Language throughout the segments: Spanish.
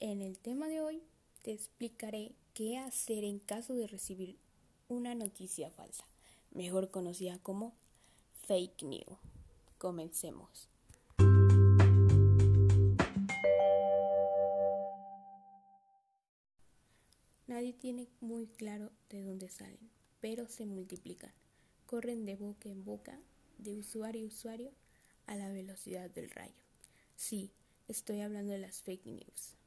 En el tema de hoy te explicaré qué hacer en caso de recibir una noticia falsa, mejor conocida como fake news. Comencemos. Nadie tiene muy claro de dónde salen, pero se multiplican. Corren de boca en boca, de usuario a usuario, a la velocidad del rayo. Sí, estoy hablando de las fake news.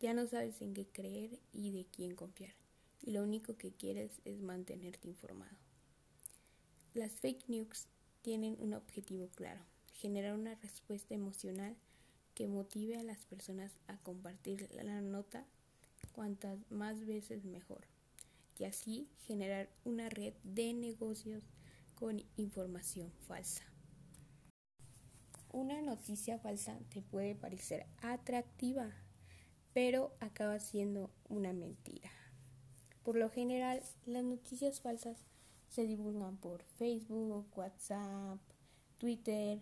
Ya no sabes en qué creer y de quién confiar, y lo único que quieres es mantenerte informado. Las fake news tienen un objetivo claro, generar una respuesta emocional que motive a las personas a compartir la nota cuantas más veces mejor, y así generar una red de negocios con información falsa. Una noticia falsa te puede parecer atractiva, pero acaba siendo una mentira. Por lo general, las noticias falsas se divulgan por Facebook, WhatsApp, Twitter,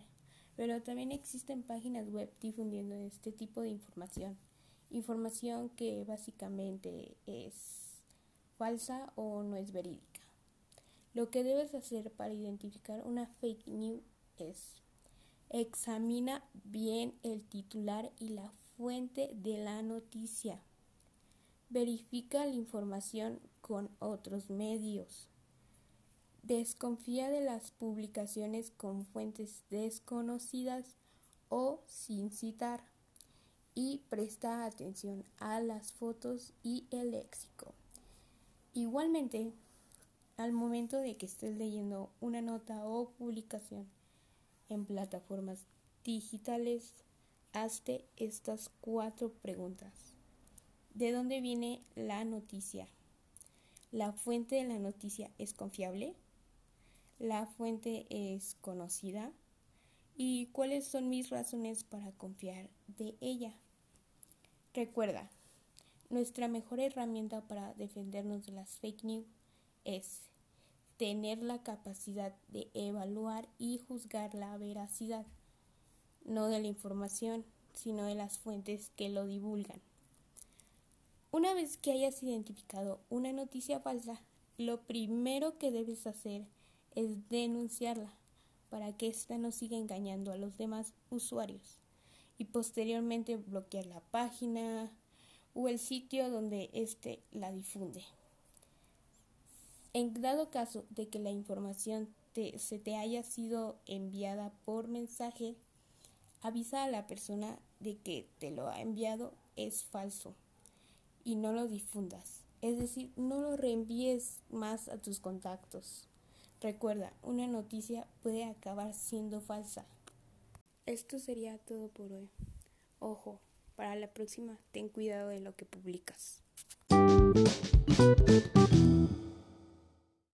pero también existen páginas web difundiendo este tipo de información. Información que básicamente es falsa o no es verídica. Lo que debes hacer para identificar una fake news es examina bien el titular y la fuente de la noticia. Verifica la información con otros medios. Desconfía de las publicaciones con fuentes desconocidas o sin citar. Y presta atención a las fotos y el léxico. Igualmente, al momento de que estés leyendo una nota o publicación en plataformas digitales, hazte estas cuatro preguntas. ¿De dónde viene la noticia? ¿La fuente de la noticia es confiable? ¿La fuente es conocida? ¿Y cuáles son mis razones para confiar de ella? Recuerda, nuestra mejor herramienta para defendernos de las fake news es tener la capacidad de evaluar y juzgar la veracidad no de la información, sino de las fuentes que lo divulgan. Una vez que hayas identificado una noticia falsa, lo primero que debes hacer es denunciarla para que ésta no siga engañando a los demás usuarios y posteriormente bloquear la página o el sitio donde éste la difunde. En dado caso de que la información se te haya sido enviada por mensaje, avisa a la persona de que te lo ha enviado es falso y no lo difundas. Es decir, no lo reenvíes más a tus contactos. Recuerda, una noticia puede acabar siendo falsa. Esto sería todo por hoy. Ojo, para la próxima ten cuidado de lo que publicas.